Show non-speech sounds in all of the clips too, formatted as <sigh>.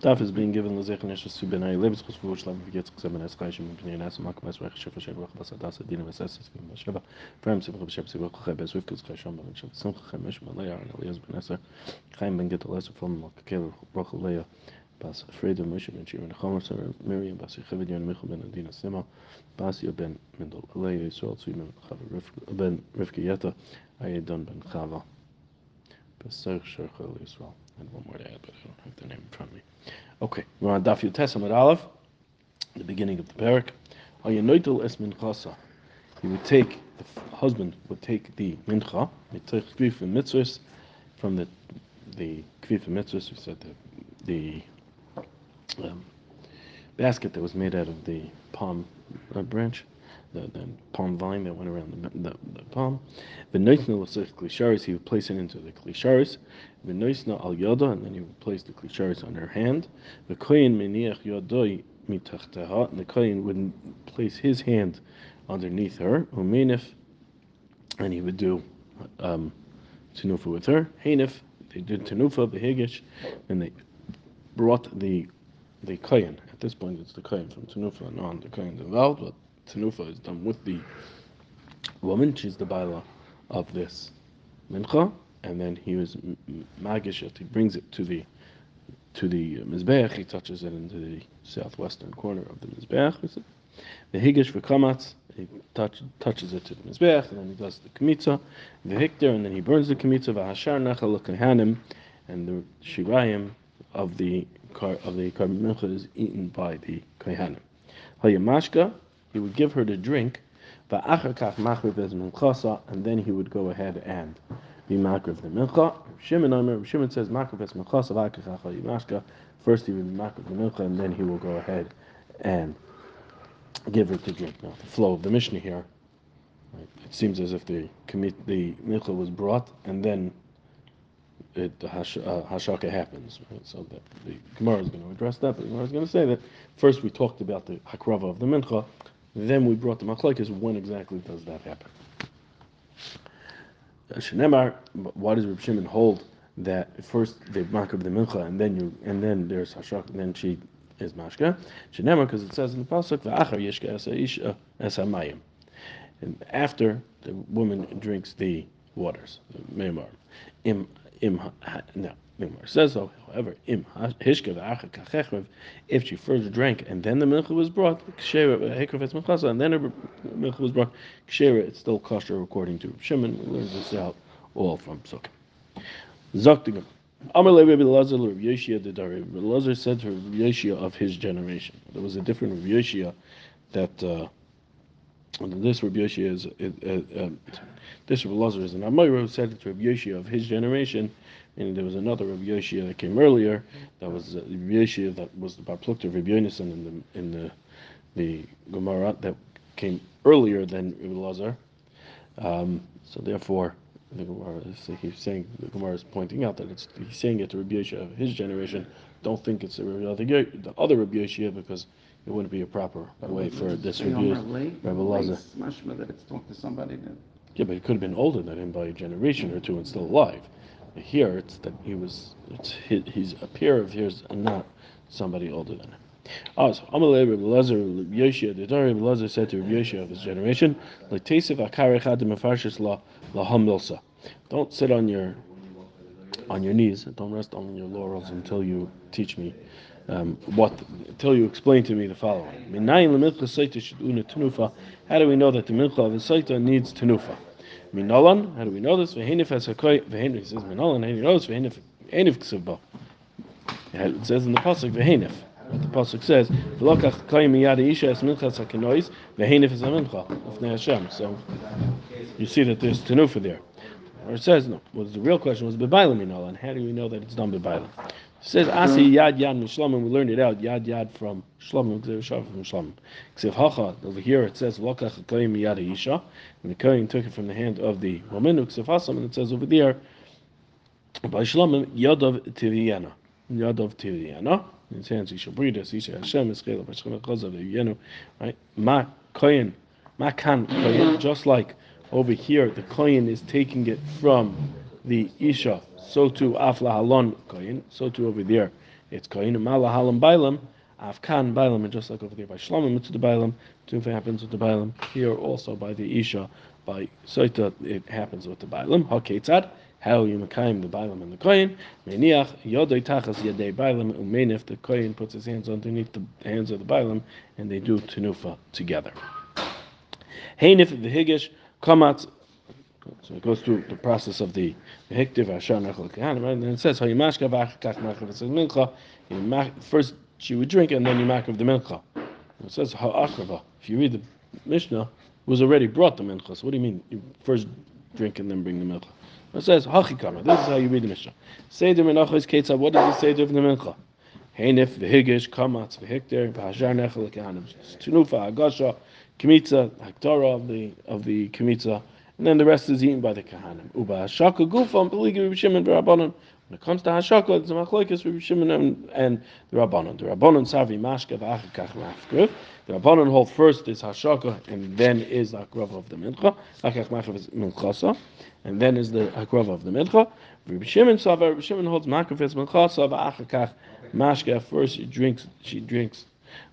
Daf is being given lezech neshus to benay lebes chus vush lav v'getz chusem ben eschay shem b'nei nas mak mas rech shef shem rech bas adas adin v'ses es v'im sheva frem sim chub shem sim chub bes v'if kuz chasham ben shem sim chub mesh ben leya an elias ben eser chaim ben get leser from mak kel brach leya bas freda moshe ben shir ben chomer ser miriam bas yechavid yon michu ben adina sima bas yo ben mendel leya yisrael tzvi ben chava ben rivka yeta ayedon ben chava Pesach Shechel Yisrael. And one more to add, but I don't have the name in front of me. Okay, we're on Daf Yutes Aleph, the beginning of the parak. Ayanoitel es minchasa. He would take, the husband would take the mincha, mitzvah mitzvahs, from the the kvif mitzvahs, we said the, the um, basket that was made out of the palm uh, branch, the, the palm vine that went around the, the, the palm. V'noisna l'sech klisharis, he would place it into the klisharis. V'noisna al yada, and then he would place the klisharis on her hand. The V'koyin meniach yadoi mitachteha, and the koyin would place his hand underneath her. Umenif, and he would do um, tenufa with her. Hanif, they did tenufa, behigish, and they brought the the koyin. At this point, it's the koyin from tenufa and on. The koyin's involved, but tenufa is done with the woman. She's the baila of this mincha, and then he was magish He brings it to the to the mizbeach. He touches it into the southwestern corner of the mizbeach. The higish v'kamatz. He touch, touches it to the mizbeach, and then he does the kamitza, the hikter, and then he burns the kamitza. V'hashar nachal kahanim, and the shirayim of the of the mincha is eaten by the kohanim. Hayamashka, he would give her to drink and then he would go ahead and be makriv the mincha. Shimon Shimon says makriv es mincha, First he would be makriv the mincha, and then he will go ahead and give her to drink. Now the flow of the Mishnah here, it seems as if the commit, the mincha was brought, and then it, the hash, uh, hashaka happens. Right? So that the Gemara is going to address that, but the Gemara is going to say that first we talked about the hakrava of the mincha, then we brought the machlekes. When exactly does that happen? Uh, Shenemar, why does Reb Shimon hold that first they mark of the mincha and then you and then there's hashak and then she is mashka? Shenemar because it says in the pasuk va'achar yishka esa isha esa and after the woman drinks the waters, meimar, im im no Mimar says so. However, im if she first drank and then the milk was brought, and then her milk was brought, it's still kosher according to Shimon. We learn this out all from Sukkah. Zoktigam. Amar Rabbi Lazar Rabbi Yoshia the Rabbi Lazar said to Rabbi Yoshia of his generation. There was a different Rabbi Yoshia that uh, this Rabbi Yoshia is uh, uh, this Rabbi Lazar is an Amoira who said it to Rabbi Yoshia of his generation and there was another Rabbi Yoshia that came earlier. That was uh, Rabbi Yoshia that was the Barplukta of Rabbi Yonason in the in the the Gemara that came earlier than Rabbi Lazar. Um, so therefore, the Gemara is he's saying the Gemara is pointing out that it's he's saying it to Rabbi Yoshia of his generation. Don't think it's the other the other Rabbi Yoshia because it wouldn't be a proper way for this Rabbi, Rabbi Lazar. that it's talking to somebody that. Yeah, but he could have been older than him by a generation or two and still alive. Here, it's that he was, it's his, he's a peer of his and not somebody older than him. Also, Amalei Rabbi Lazar, Yoshia, the Rabbi Lazar said to Rabbi Yoshia of his generation, Don't sit on your on your knees. Don't rest on your laurels until you teach me um, what until you explain to me the following. How do we know that the milcha of the saita needs tenufa? Minolan, how do we know this? Vehenif has a koi, vehenif, says Minolan, how do you know this? Vehenif, enif ksubba. It says in the Pasuk, vehenif. The Pasuk says, V'lokach koi miyad isha es minchas hakinois, vehenif is a mincha, of Hashem. So, you see that there's tenufa there. Or it says, no, well, the real question was Bebaila Minolan. How do we know that it's done Bebaila? It says Asi Yad Yad Mishlamim. We learned it out. Yad Yad from Shlamim. from Shlamim. Ksiv Hacha over here it says Lokach Koyim Yad Isha, and the Kohen took it from the hand of the woman. Ksiv Hasam, and it says over there by Shlamim Yadav Tiviana. Yadav Tiviana. In his hands he shall breed us. Isha Hashem Eschela Pashchana Chazav Yenu. Right. Ma Kohen. Ma Kan Kohen. Just like over here the Kohen is taking it from the Isha so to Afla Halon Koyin, so to over there it's koyin mala halam bailam, afkan bailam, and just like over there by shlomim, it's the bailam. Tufa happens with the bailam. Here also by the isha, by soita, it happens with the bailam. Haketzad, how you makayim the bailam and the koyin. Meniach yodoi tachas yadei bailam umenif. The koyin puts his hands underneath the hands of the bailam, and they do tenufa together. Heinif v'higish kamatz. So it goes through the process of the hektiv ashar nachal kahanim, right? And then it says hayimashka. It says First she would drink, and then you machav the mincha. It says ha'akrava. If you read the Mishnah, it was already brought the mincha. So what do you mean? You first drink and then bring the mincha. It says hachikama. This is how you read the Mishnah. Seder menachos ketzah. What does he say of the mincha? Heinif v'higish kamatz v'hekter v'hashar nechel kahanim. Tenufa agasha kmitza hakdara of the of the kmitza, and then the rest is eaten by the kahanim. Uba hashaka gufam peligi Rabbi Shimon v'Rabbanon. When it comes to hashaka, it's a machlokes Rabbi Shimon and, the Rabbanon. The Rabbanon savi mashka v'achakach mafkriv. The Rabbanon hold first is hashaka, and then is the akrav of the mincha. Achach machav is minchasa, and then is the akrav of the mincha. Rabbi Shimon savi Rabbi Shimon holds makav is minchasa v'achakach mashka. First she drinks she drinks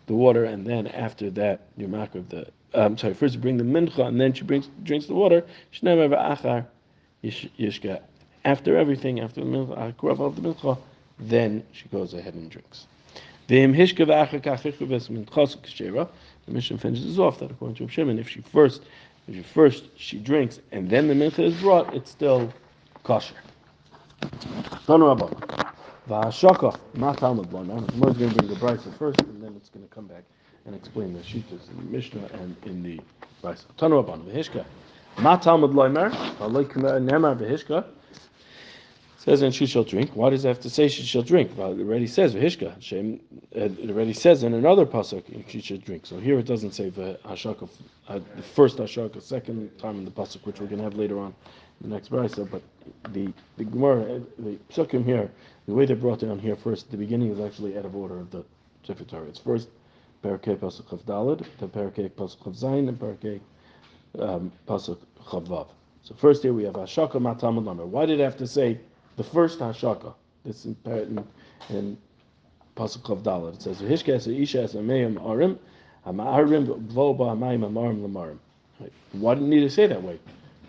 the water, and then after that you makav the. Um, sorry, first bring the mincha, and then she brings drinks the water. Shneim v'achar yish- yishka. After everything, after the mincha, of the mincha, then she goes ahead and drinks. The Mishnah finishes off that according to Shimon, if she first, if she first she drinks and then the mincha is brought, it's still kosher. V'hashaka ma Talmud lo. Now, going to bring the brisa first, and then it's going to come back and explain the shitas in the Mishnah and in the brisa. Tanu Rabbanan. V'hishka. Ma Talmud lo imer. V'aloi nemar v'hishka. Says and she shall drink. Why does it have to say she shall drink? Well, it already says v'hishka. It already says in another pasuk she should drink. So here it doesn't say v'hashaka. Uh, the first hashaka, second time in the pasuk, which we're going to have later on in the next brisa. But the the Gemara, the psukim here, the way they brought down here first, the beginning is actually out of order of the Sefer. It's first Parakeh pasuk of Dalid, then Parakeh pasuk of Zayin, and Parakeh um, pasuk Chav. So first here we have hashaka matamud lamer. Why did it have to say the first hashaka? This in, in, in pasuk. It says Hishkas Isha as Amayim Arim, Amarim Voba Amayim Amarim Lamarim. Why didn't need to say that way?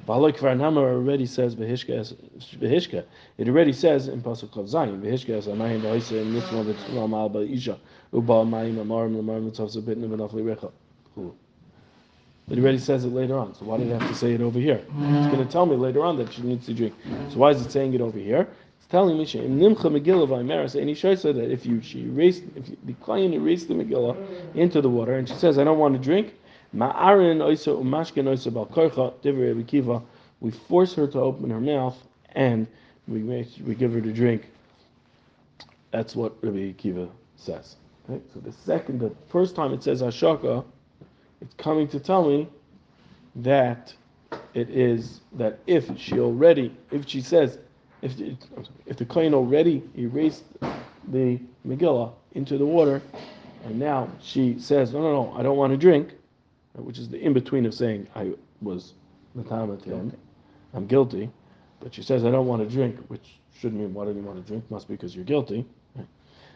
Balak Varnama already says Behishka. It already says in pasuk of Zayin Behishka as Amayim Va'isa and Mitzvah Mitzvah Mal Isha Uba Amayim Amarim Lamarim Mitzvah Zabitna Benafli Recha. But he already says it later on. So why did he have to say it over here? It's going to tell me later on that she needs to drink. So why is it saying it over here? It's telling me she Nimcha Megillah Vaimeras, and shows her that if you she erased if you, the client erased the Megillah into the water, and she says, I don't want to drink, Ma'arin oisa umashkin oisa balkorcha divrei we force her to open her mouth and we make we give her to drink. That's what Rabbi Kiva says. Okay? So the second, the first time it says Ashaka, it's coming to tell me that it is that if she already, if she says, if it, if the kohen already erased the Megillah into the water, and now she says, no, no, no, I don't want to drink, Uh, which is the in between of saying I was Natamat him, I'm guilty, but she says I don't want to drink, which should mean why don't you want to drink? Must be because you're guilty.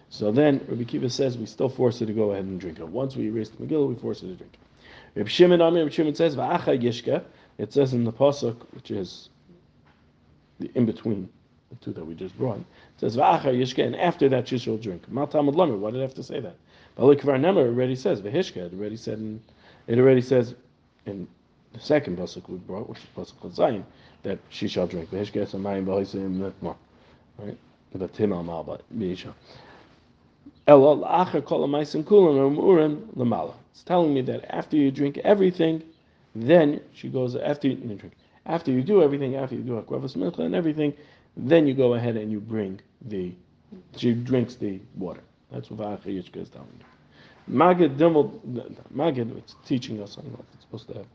So then Rabbi Kiva says we still force her to go ahead and drink it. Once we erase the Megillah, we force her to drink it. Rabbi Shimon Amir, Rabbi Shimon says Va'acha Yishka. It says in the pasuk, which is the in between the two that we just brought. It says Va'acha Yishka, and after that she shall drink. Matamad Lamer. Why did I have to say that? Balik Nemer already says V'hishka. It already said in, it already says in the second pasuk we brought, which is pasuk of Zion, that she shall drink. Right? B'Isha. It's telling me that after you drink everything, then she goes after you, drink. After you do everything, after you do akravas milcha and everything, then you go ahead and you bring the. She drinks the water. That's what Va'acha Yishka is telling you. Magid Dimmel, Magid, it's teaching us. I don't know it's supposed to have.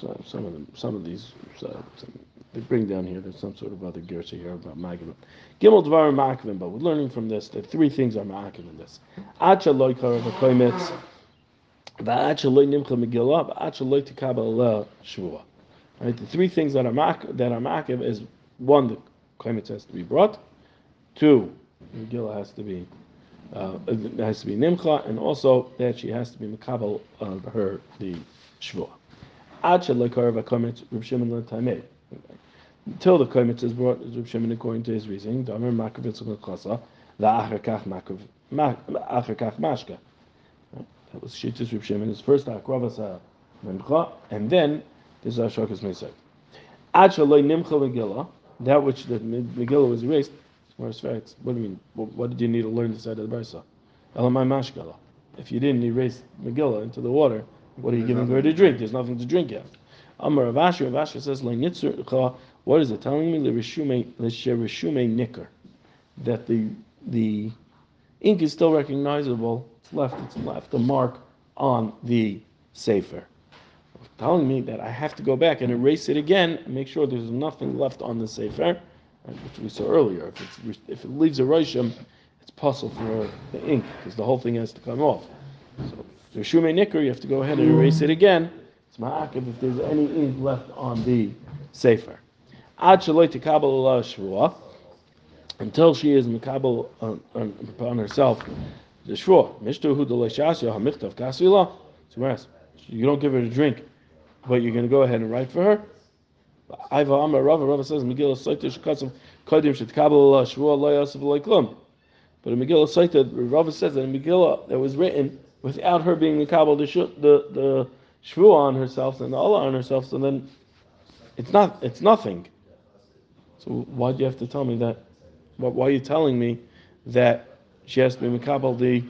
So, some of them, some of these, so, some, they bring down here. There's some sort of other gersa here about Magid. Gimel Dvar Ma'akvim, but we're learning from this that three things are Ma'akvim in this. Acha loikar v'koimetz, va'acha loy nimcha megillah, va'acha loy tikabel shvua. Right, the three things that are mak that are is one, the Klemitz has to be brought. Two, Megillah has to be uh, has to be nimcha, and also that she has to be makabel of her the shvua. Until the komitz is brought, Reb Shimon according to his reasoning, damer makavitz l'chasa, v'achar kach makav, achar kach mashka. That was Shittis Reb Shimon. His first akravas nimcha, and then this is Ashokas. Ad shaloi nimcha Megillah, that which the Megillah was erased, Where's facts? What do you mean? What, did you need to learn side of the brisa? Elamai mashkala. If you didn't erase Megillah into the water, what are you giving her to drink? There's nothing to drink yet. Amar Avasha, Avasha says, what is it telling me? Nicker. That the, the ink is still recognizable. It's left, it's left a mark on the sefer. Telling me that I have to go back and erase it again and make sure there's nothing left on the sefer right, which we saw earlier. If, if it leaves a roshim, it's possible for the ink because the whole thing has to come off. So the shume nicker, you have to go ahead and erase it again. It's ma'akiv if there's any ink left on the sefer. Ad shaloi shvua until she is on, upon herself the shvua. Mishtu hu deleshasya hamichtav kasila. So you don't give her a drink, but you're going to go ahead and write for her. Aiva Amar Rava, Rava says Megillah Saita Shekasim Kodim Shetkabel Shvua Lo Yosef Klum. But in Megillah Saita, Rava says that in Megillah that was written without her being the Kabbalah the the the Shvua on herself and the Allah on herself, so then it's not it's nothing. So why do you have to tell me that? Why are you telling me that she has to be Makabal the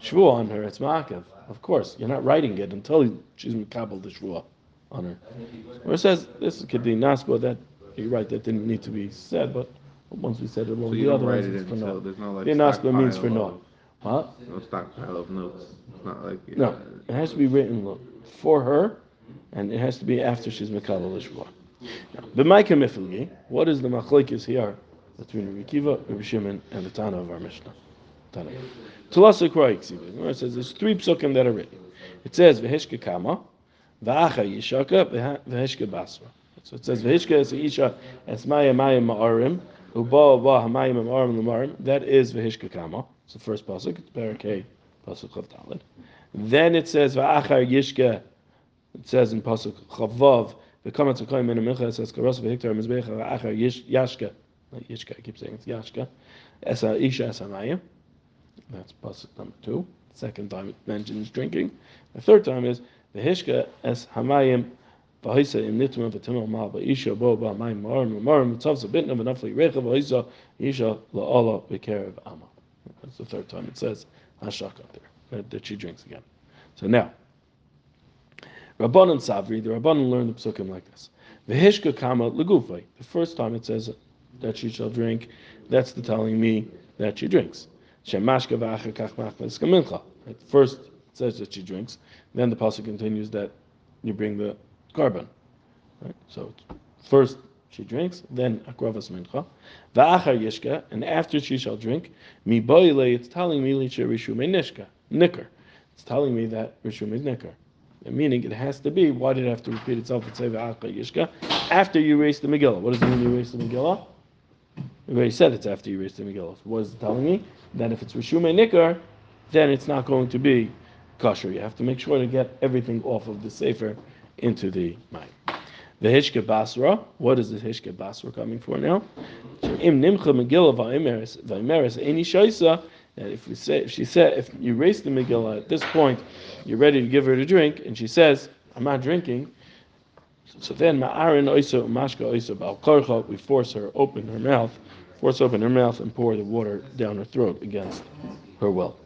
Shvua on her? It's Ma'akev. Of course, you're not writing it until she's Makabal the Shvua on her. Where it says this could be nasba that you're right that didn't need to be said, but once we said it, well, So the other ones it is for in, no. like means for no. What? No stockpile of notes. It's not like uh, No, it has to be written look, for her, and it has to be after she's Mekala Lishwa. B'maika mifilgi, what is the machlekes here between Rabbi Kiva, Rabbi Shimon, and the Tana of our Mishnah? Tana. Tulasa it says there's three psukim that are written. It says v'heshke kama, v'acha yishaka, v'heshke basra. So it says v'heshke es isha es maya maya ma'arim, uba uba hamayim ma'arim l'marim. That is v'heshke kama. It's the first pasuk. It's pasuk chav talid. Then it says v'achar yishke. It says in pasuk chavav v'kamat zakoyim min mincha. It says karos v'hiktar mizbecha v'achar yashka. Not yishka. I keep saying it's yashka. Esa isha es hamayim. That's pasuk number two. Second time it mentions drinking. The third time is the es hamayim v'haisa im nitma v'timel ma v'isha bo ba'amayim marim marim tzavsa bitna v'nafli recha v'haisa isha la'ala v'kerev ama. That's the third time it says hashak up there that, she drinks again. So now, Rabbanan Savri, the Rabbanan learned the psukim like this. V'hishka kama legufay. The first time it says that she shall drink, that's the telling me that she drinks. Shemashka v'acher kach machmas kamincha. First says that she drinks, then the pasuk continues that you bring the korban. Right? So first she drinks, then akravas mincha, v'achar yishka, and after she shall drink, mi boile, it's telling me licha rishume nishka, nicker. It's telling me that rishum is nicker. Meaning it has to be, why did it have to repeat itself and say v'achar yishka? After you erase the Megillah. What does it mean you erase the Megillah? We already said it's after you erase the Megillah. What is it telling me? That if it's rishume nicker, then it's not going to be kosher. You have to make sure to get everything off of the sefer into the mind. The Hishke Basra, what is the Hishke Basra coming for now? Im nimcha Megillah va'imeres eni shaisa. That if we say, if she said, if you raise the Megillah at this point, you're ready to give her to drink, and she says, "I'm not drinking," so then ma'arin oisa mashka oisa bal karcha, we force her open her mouth, force open her mouth, and pour the water down her throat against her will.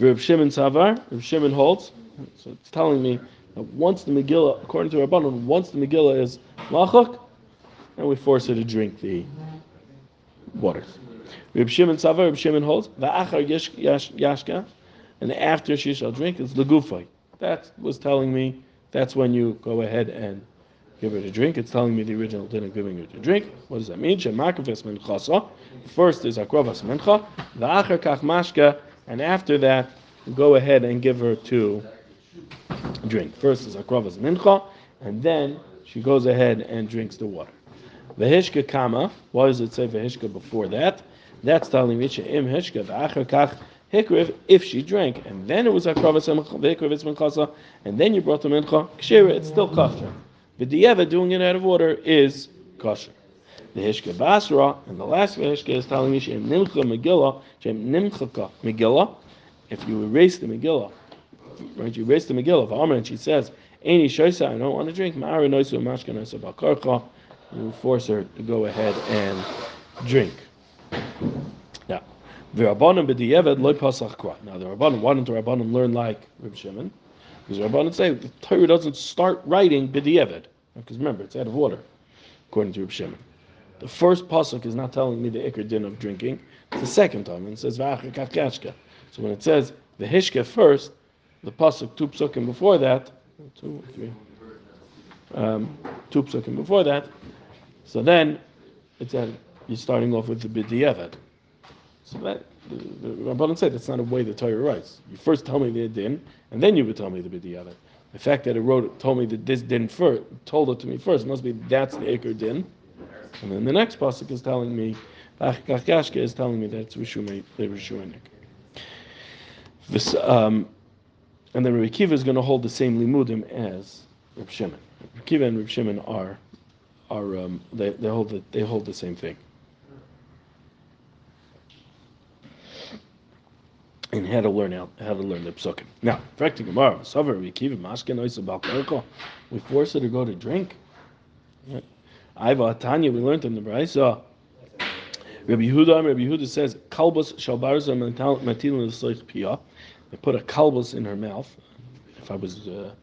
Reb Shimon Savar, Reb Shimon holds. So it's telling me that once the Megillah, according to Rabbanon, once the Megillah is lachak, then we force her to drink the waters. Reb Shimon Savar, Reb Shimon holds. Va'achar yashka, and after she shall drink, it's legufay. That was telling me that's when you go ahead and give her to drink. It's telling me the original didn't giving her to drink. What does that mean? Shemakavas minchasa. First is akrovas mincha. Va'achar kach mashka, and after that, go ahead and give her to drink. First is akrovas mincha, and then she goes ahead and drinks the water. Vehishka kama. Why does it say vehishka before that? That's telling me im hishka v'achar kach hikriv if she drank, and then it was akrava v'hikriv it's minchasa, and then you brought the mincha kshira. It's still kosher. V'dieva doing it out of water is kosher. The hishka basra, and the last hishka is telling me shem nimcha megillah, shem nimchaka megillah. If you erase the megillah, right? You erase the megillah Amr, and she says, "Any shoysa, I don't want to drink." Ma'ara noisu mashka noisu bakarcha. You force her to go ahead and drink. Now, the rabbanim b'di'evad loy pasach kwa. Now, the rabbanim, why don't the rabbanim learn like Reb Shimon? Because the rabbanim say the Torah doesn't start writing b'di'evad. Because remember, it's out of water, according to Reb Shimon. The first pasuk is not telling me the ikr din of drinking. It's the second time, and it says v'achar kachkashka. So when it says the hishka first, the pasuk two psukim before that, two, three, um, two psukim before that, so then it's a, you're starting off with the b'di'evad. So that the, the Rabbanan said that's not a way the Torah writes. You first tell me the din, and then you would tell me the b'di'evad. The fact that it wrote it, told me that this din first, told it to me first, must be that's the Aker din. And then the next pasuk is telling me, Kachkashka is telling me that it's Rishumenik. This, um, and then Rabbi Kiva is going to hold the same limudim as Rabbi Shimon. Rabbi Kiva and Rabbi Shimon are, are um, they, they hold the, they hold the same thing. And how to learn out how to learn the psukim. Now, correcting Gemara. We force her to go to drink. Iva Tanya, we learned in the Brayso. Rabbi Yehuda, Rabbi Yehuda says, "Kalbus shalbarza matilin piyah." They put a kalbus in her mouth. If I was uh,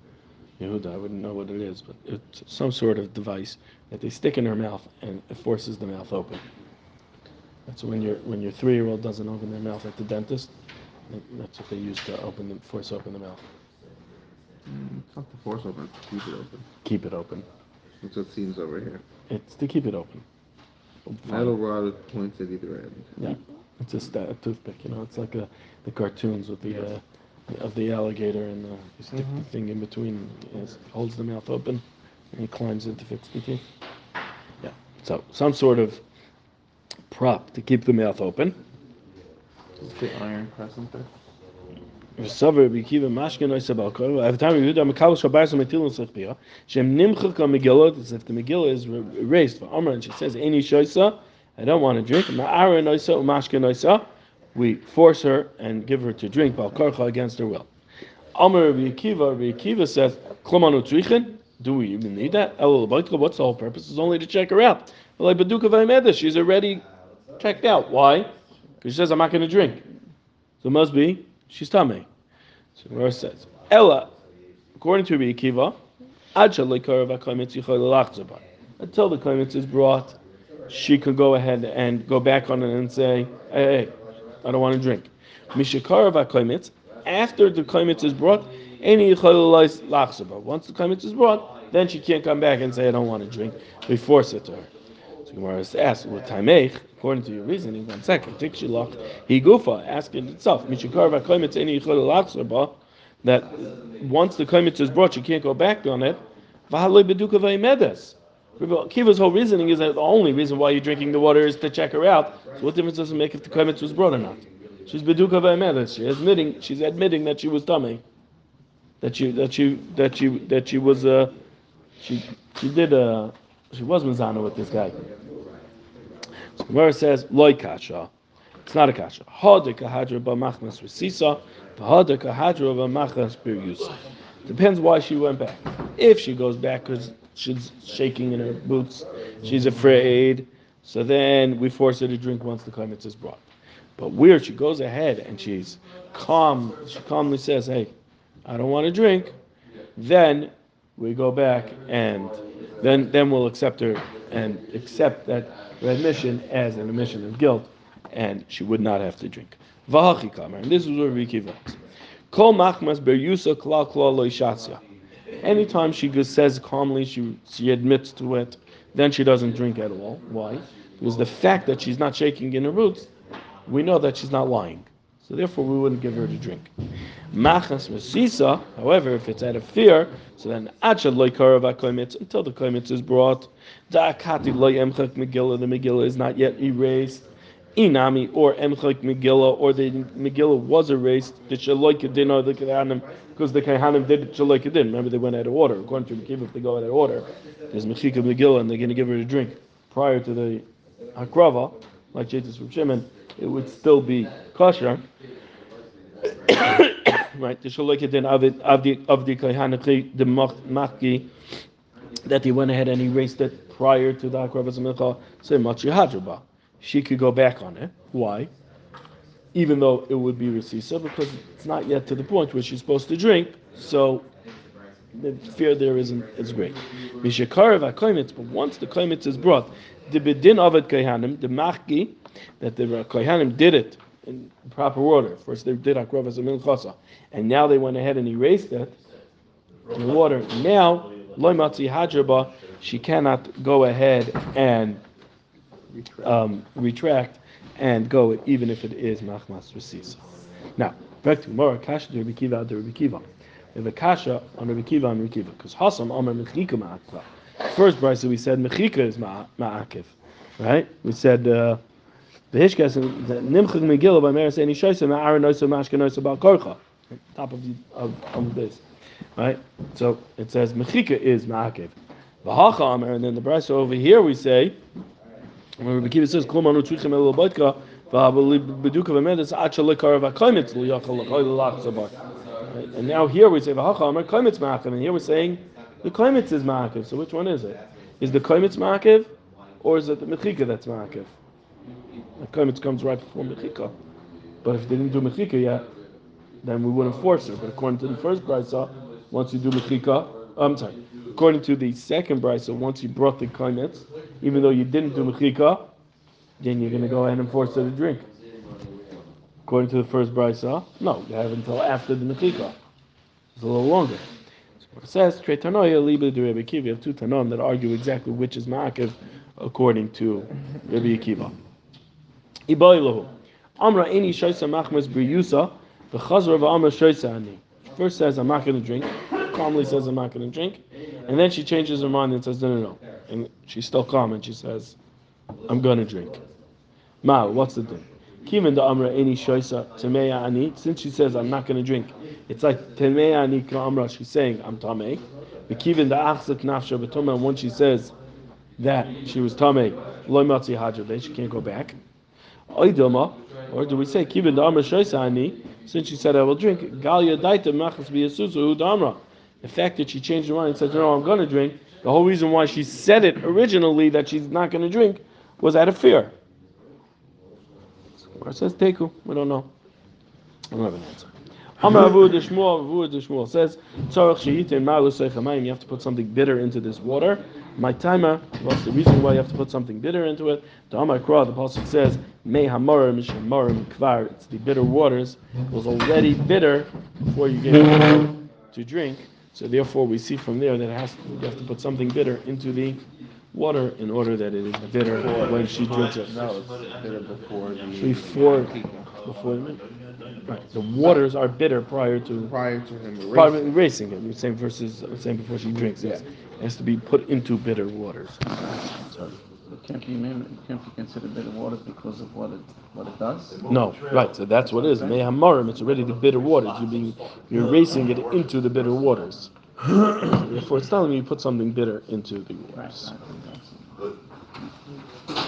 Yehuda, I wouldn't know what it is, but it's some sort of device that they stick in her mouth and it forces the mouth open. That's when your when your three year old doesn't open their mouth at the dentist. That's what they use to open the force open the mouth. Mm, It's not the force open, keep it open. Keep it open. That's what it seems over here. It's to keep it open. Metal rod points at either end. Yeah, it's just that a toothpick. You know, it's like a, the cartoons with the uh, of the alligator and uh, you stick the thing in between, it holds the mouth open, and he climbs in to fix the teeth. Yeah, so some sort of prop to keep the mouth open. Does it say iron crescent there? וסובר בקיבה משכן לא יסבל קורא, אבל time יהודה מקבל שבר some metilin sechpia, shem nimchach megillot, as if the Megillah is erased for Amr, and she says, Any shoisa, I don't want to drink, ma'ara noisa, umashka noisa, we force her and give her to drink, bal karcha against her will. Amr Rabbi Akiva, Rabbi Akiva says, Klomanu trichin, do we even need that? Elul baitka, what's the whole purpose? It's only to check her out. Well, like Baduka Vaimeda, she's already checked out. Why? Because she says, I'm not going to drink. So it must be, she's tummy. So verse says, Ella, according to Rabbi Akiva. Until the kaimitz is brought, she could go ahead and go back on it and say, hey, hey I don't want to drink. After the kaimitz is brought, any. Once the kaimitz is brought, then she can't come back and say, I don't want to drink. We force it to her. So Gemara asks? According to your reasoning, one second. Tikshilach he gufa asking itself. That once the kaimitz is brought, you can't go back on it. V'yimedes. Kiva's whole reasoning is that the only reason why you're drinking the water is to check her out. So what difference does it make if the kaimitz was brought or not? She's beduka v'yimedes. She's admitting. She's admitting that she was tummy. That you. That you. That you. That she was. Uh, she. She did. Uh, she was mizana with this guy. So Gemara says, loy kasha. It's not a kasha. Hada kahadra b'machmas resisa, v'hada kahadra b'machmas b'yusa. Depends why she went back. If she goes back because she's shaking in her boots, she's afraid, so then we force her to drink once the koimitz is brought. But where she goes ahead and she's calm, she calmly says, hey, I don't want to drink, then we go back and then then we'll accept her and accept that admission as an admission of guilt, and she would not have to drink. And this is where Riki writes. Kol machmas ber yusa kla kla loishatzia. Anytime she just says calmly, she she admits to it, then she doesn't drink at all. Why? Because the fact that she's not shaking in her roots, we know that she's not lying. So therefore, we wouldn't give her to drink. Machas mesisa, however, if it's out of fear, so then acha loy karav koimitz until the koimitz is brought. Da'akati loy emchak megillah, the megillah is not yet erased. Inami or emchak megillah, or the megillah was erased. The shaloy kedin or the kehanim, because the kehanim did shaloy kedin. Remember, they went out of order. According to Mekiva, if they go out of order, there's mechika megillah, and they're going to give her a drink prior to the hakrava, like Jaitis from Shimon, it would still be kosher <coughs> right? The shaloket then of it of the of the the machki that he went ahead and erased it prior to the akrabas milcha. Say machi hadraba. She could go back on it. Why? Even though it would be resisa, because it's not yet to the point where she's supposed to drink. So the fear there isn't as great. But once the koimitz is brought, the bedin of it the machki, that the kohanim did it in proper order. First they did akrov as a milchasa, and now they went ahead and erased it in the water. Now loy matzi hadraba, she cannot go ahead and um, retract and go even if it is machmas resisa. Now back to more kasha to Rabbi Kiva to Rabbi Kiva. We have a kasha on Rabbi Kiva and Rabbi Kiva because Hasam Amar Mechika Ma'akva. First price we said Mechika is Ma'akiv, right? We said. Uh, the Hishkas the Nimchag Megillah by Meres Eni Shoysa Ma'ara Noisa Mashka Noisa Bal Korcha. Top of the of, of this. Right? So it says Mechika is Ma'akev. V'hacha Amer, and then the Brisa over here we say, when Rabbi Kiva says, Klum Anu Tzuchim El Botka, V'habeduka V'medes Acha Lekar V'koimitz L'yachal L'choy L'lach Zabar. And now here we say, V'hacha Amer, Koimitz Ma'akev, and here we're saying, the Koimitz is Ma'akev. So which one is it? Is the Koimitz Ma'akev, or is it the Mechika that's Ma'akev? The Koimitz comes right before Mechika. But if they didn't do Mechika yet, then we wouldn't force her. But according to the first brisa, once you do Mechika, I'm sorry, according to the second brisa, once you brought the Koimitz, even though you didn't do Mechika, then you're going to go ahead and force her to drink. According to the first brisa, no, you have until after the Mechika. It's a little longer. So it says, Tre Tanoia Liba de Akiva. You have two Tanoim that argue exactly which is Ma'akiv according to Rebbe Akiva. Iboilahu. Amra Eni Shaisa Machmas Briyusa, the Chazra of Amra Shaisa Ani. First says, I'm not going to drink. Calmly says, I'm not going to drink. And then she changes her mind and says, no, no, no. And she's still calm and she says, I'm going to drink. Ma, what's the thing? Kivan the Amra Eni Shaisa Tameya Ani. Since she says, I'm not going to drink, it's like Tameya Ani Ka Amra. She's saying, I'm Tameh. The Kivan the Achzak Nafsha Batoma. When she says that she was Tameh, Loy Matzi Hajabe, she can't go back. Oidoma, or do we say Kivan Dharma Shoisani? Since she said I will drink, Galia Daita Machas Biyasusu Dharma. The fact that she changed her mind and said, No, I'm going to drink, the whole reason why she said it originally that she's not going to drink was out of fear. Or it says Teku, we don't know. I don't have an answer. Amar Avu Deshmuel, Avu Deshmuel says, Tzarech Sheyitin Ma'alu Seichamayim, you have to put something bitter into this water. My timer, what's the reason why you have to put something bitter into it? The Amar Kra, the Pasuk says, Hamarim Shemarim Kvar, it's the bitter waters, was already bitter before you gave it to drink. So therefore we see from there that it has to, you have to put something bitter into the water in order that it is bitter when she drinks it. No, it's bitter before the. Before, before the Right. The waters are bitter prior to Prior to him prior to erasing. erasing it. The same versus same before she drinks. It's- It has to be put into bitter waters. Sorry. It can't be, made- it can't be considered bitter water because of what it, what it does. No, right. So that's what it is. Mehamarim. It's already the bitter waters. You're being you're erasing it into the bitter waters. Therefore, it's telling me you put something bitter into the waters. right, that's-